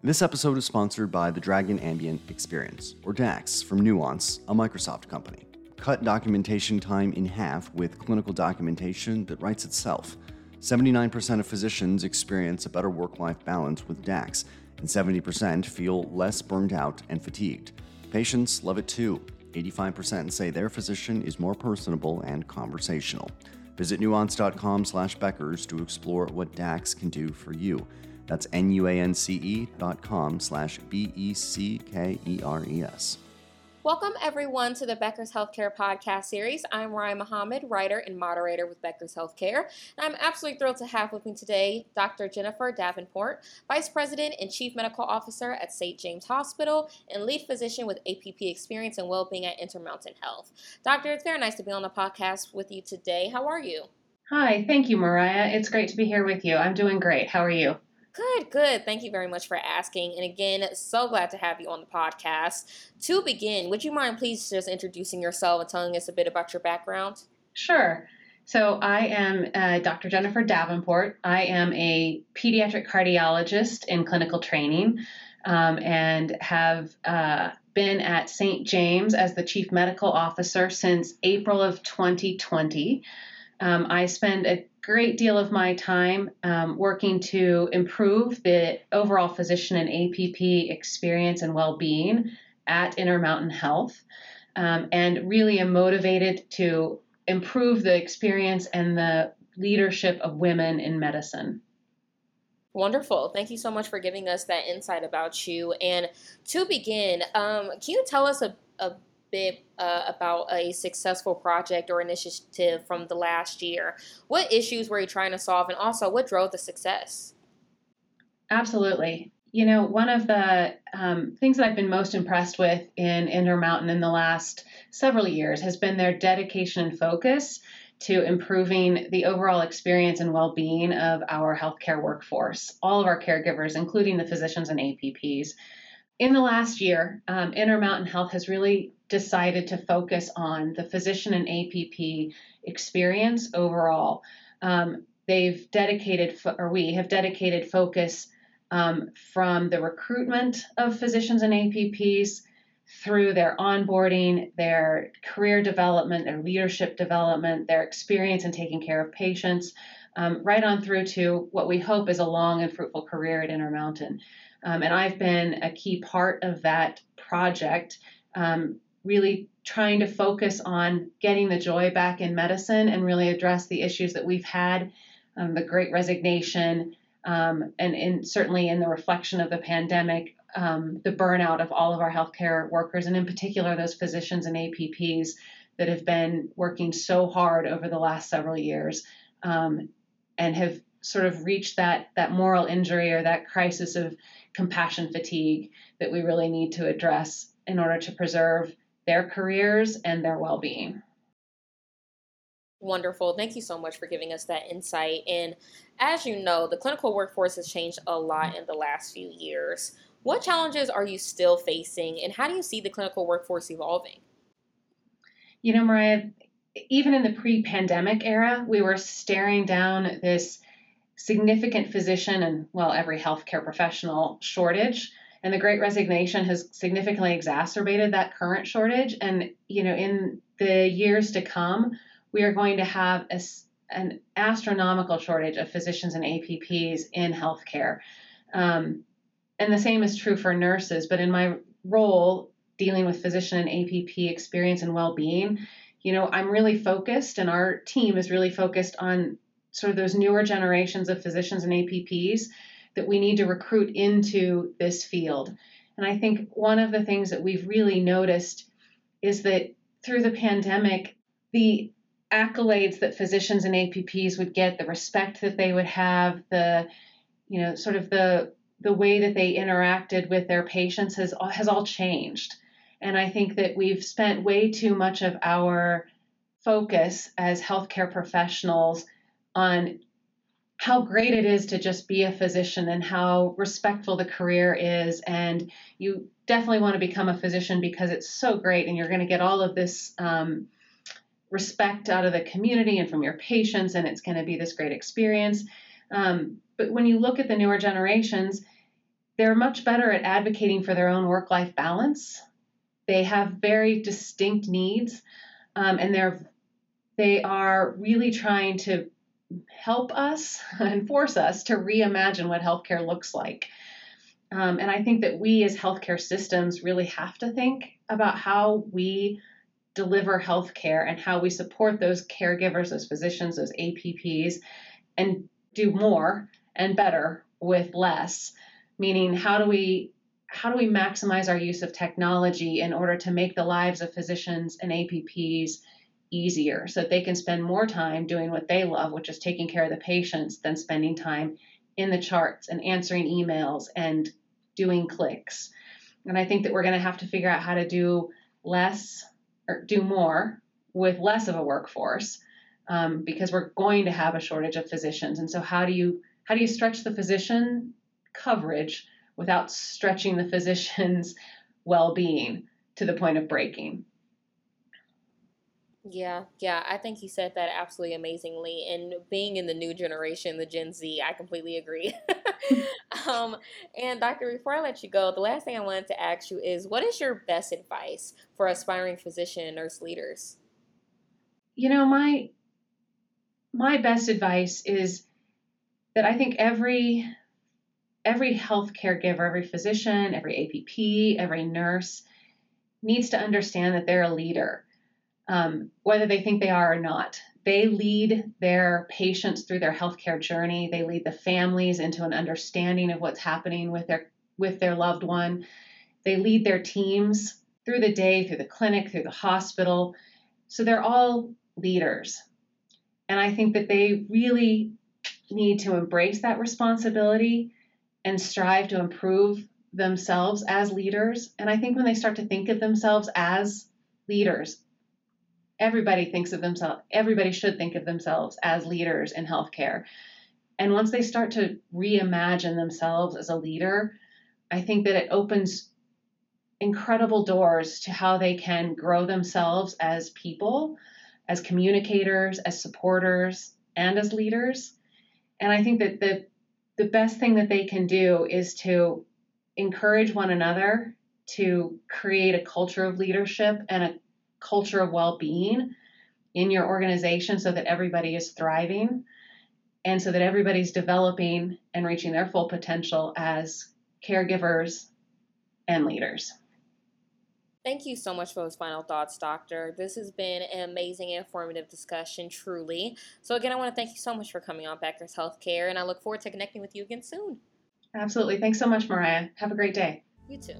This episode is sponsored by the Dragon Ambient Experience, or DAX, from Nuance, a Microsoft company. Cut documentation time in half with clinical documentation that writes itself. 79% of physicians experience a better work life balance with DAX, and 70% feel less burned out and fatigued. Patients love it too. 85% say their physician is more personable and conversational. Visit nuance.com slash Beckers to explore what DAX can do for you. That's N-U-A-N-C-E dot com slash B-E-C-K-E-R-E-S. Welcome, everyone, to the Becker's Healthcare podcast series. I'm Mariah Muhammad, writer and moderator with Becker's Healthcare. And I'm absolutely thrilled to have with me today Dr. Jennifer Davenport, Vice President and Chief Medical Officer at St. James Hospital and lead physician with APP Experience and well-being at Intermountain Health. Doctor, it's very nice to be on the podcast with you today. How are you? Hi, thank you, Mariah. It's great to be here with you. I'm doing great. How are you? Good, good. Thank you very much for asking. And again, so glad to have you on the podcast. To begin, would you mind please just introducing yourself and telling us a bit about your background? Sure. So, I am uh, Dr. Jennifer Davenport. I am a pediatric cardiologist in clinical training um, and have uh, been at St. James as the Chief Medical Officer since April of 2020. Um, I spend a great deal of my time um, working to improve the overall physician and APP experience and well being at Intermountain Health, um, and really am motivated to improve the experience and the leadership of women in medicine. Wonderful. Thank you so much for giving us that insight about you. And to begin, um, can you tell us a, a bit uh, about a successful project or initiative from the last year. What issues were you trying to solve, and also what drove the success? Absolutely. You know, one of the um, things that I've been most impressed with in Intermountain in the last several years has been their dedication and focus to improving the overall experience and well being of our healthcare workforce, all of our caregivers, including the physicians and APPs. In the last year, um, Intermountain Health has really decided to focus on the physician and APP experience overall. Um, they've dedicated, or we have dedicated focus um, from the recruitment of physicians and APPs through their onboarding, their career development, their leadership development, their experience in taking care of patients, um, right on through to what we hope is a long and fruitful career at Intermountain. Um, and I've been a key part of that project um, really trying to focus on getting the joy back in medicine and really address the issues that we've had, um, the great resignation, um, and in, certainly in the reflection of the pandemic, um, the burnout of all of our healthcare workers, and in particular those physicians and APPs that have been working so hard over the last several years um, and have sort of reached that that moral injury or that crisis of compassion fatigue that we really need to address in order to preserve their careers and their well being. Wonderful. Thank you so much for giving us that insight. And as you know, the clinical workforce has changed a lot in the last few years. What challenges are you still facing, and how do you see the clinical workforce evolving? You know, Mariah, even in the pre pandemic era, we were staring down this significant physician and, well, every healthcare professional shortage. And the great resignation has significantly exacerbated that current shortage. And you know in the years to come we are going to have a, an astronomical shortage of physicians and APPs in healthcare. Um, and the same is true for nurses. But in my role dealing with physician and APP experience and well-being you know i'm really focused and our team is really focused on sort of those newer generations of physicians and APPs that we need to recruit into this field. And I think one of the things that we've really noticed is that through the pandemic, the accolades that physicians and APPs would get, the respect that they would have, the you know, sort of the the way that they interacted with their patients has has all changed. And I think that we've spent way too much of our focus as healthcare professionals on how great it is to just be a physician and how respectful the career is. And you definitely want to become a physician because it's so great and you're going to get all of this um, respect out of the community and from your patients, and it's going to be this great experience. Um, but when you look at the newer generations, they're much better at advocating for their own work life balance. They have very distinct needs, um, and they're they are really trying to help us and force us to reimagine what healthcare looks like. Um, and I think that we as healthcare systems really have to think about how we deliver healthcare and how we support those caregivers, those physicians, those APPs, and do more and better with less. Meaning, how do we how do we maximize our use of technology in order to make the lives of physicians and APPs easier so that they can spend more time doing what they love, which is taking care of the patients, than spending time in the charts and answering emails and doing clicks. And I think that we're going to have to figure out how to do less or do more with less of a workforce um, because we're going to have a shortage of physicians. And so, how do you how do you stretch the physician coverage without stretching the physician's well-being to the point of breaking? Yeah, yeah, I think he said that absolutely amazingly. And being in the new generation, the Gen Z, I completely agree. um, and Doctor, before I let you go, the last thing I wanted to ask you is, what is your best advice for aspiring physician and nurse leaders? You know, my my best advice is that I think every every health caregiver, every physician, every APP, every nurse needs to understand that they're a leader um, whether they think they are or not. They lead their patients through their healthcare journey. They lead the families into an understanding of what's happening with their with their loved one. They lead their teams through the day, through the clinic, through the hospital. So they're all leaders. And I think that they really need to embrace that responsibility and strive to improve themselves as leaders. And I think when they start to think of themselves as leaders, everybody thinks of themselves, everybody should think of themselves as leaders in healthcare. And once they start to reimagine themselves as a leader, I think that it opens incredible doors to how they can grow themselves as people, as communicators, as supporters, and as leaders. And I think that the the best thing that they can do is to encourage one another to create a culture of leadership and a culture of well being in your organization so that everybody is thriving and so that everybody's developing and reaching their full potential as caregivers and leaders. Thank you so much for those final thoughts, Doctor. This has been an amazing, and informative discussion, truly. So, again, I want to thank you so much for coming on Becker's Healthcare, and I look forward to connecting with you again soon. Absolutely. Thanks so much, Mariah. Have a great day. You too.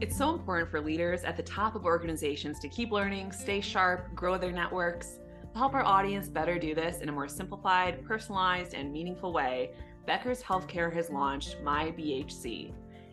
It's so important for leaders at the top of organizations to keep learning, stay sharp, grow their networks. To help our audience better do this in a more simplified, personalized, and meaningful way, Becker's Healthcare has launched My BHC.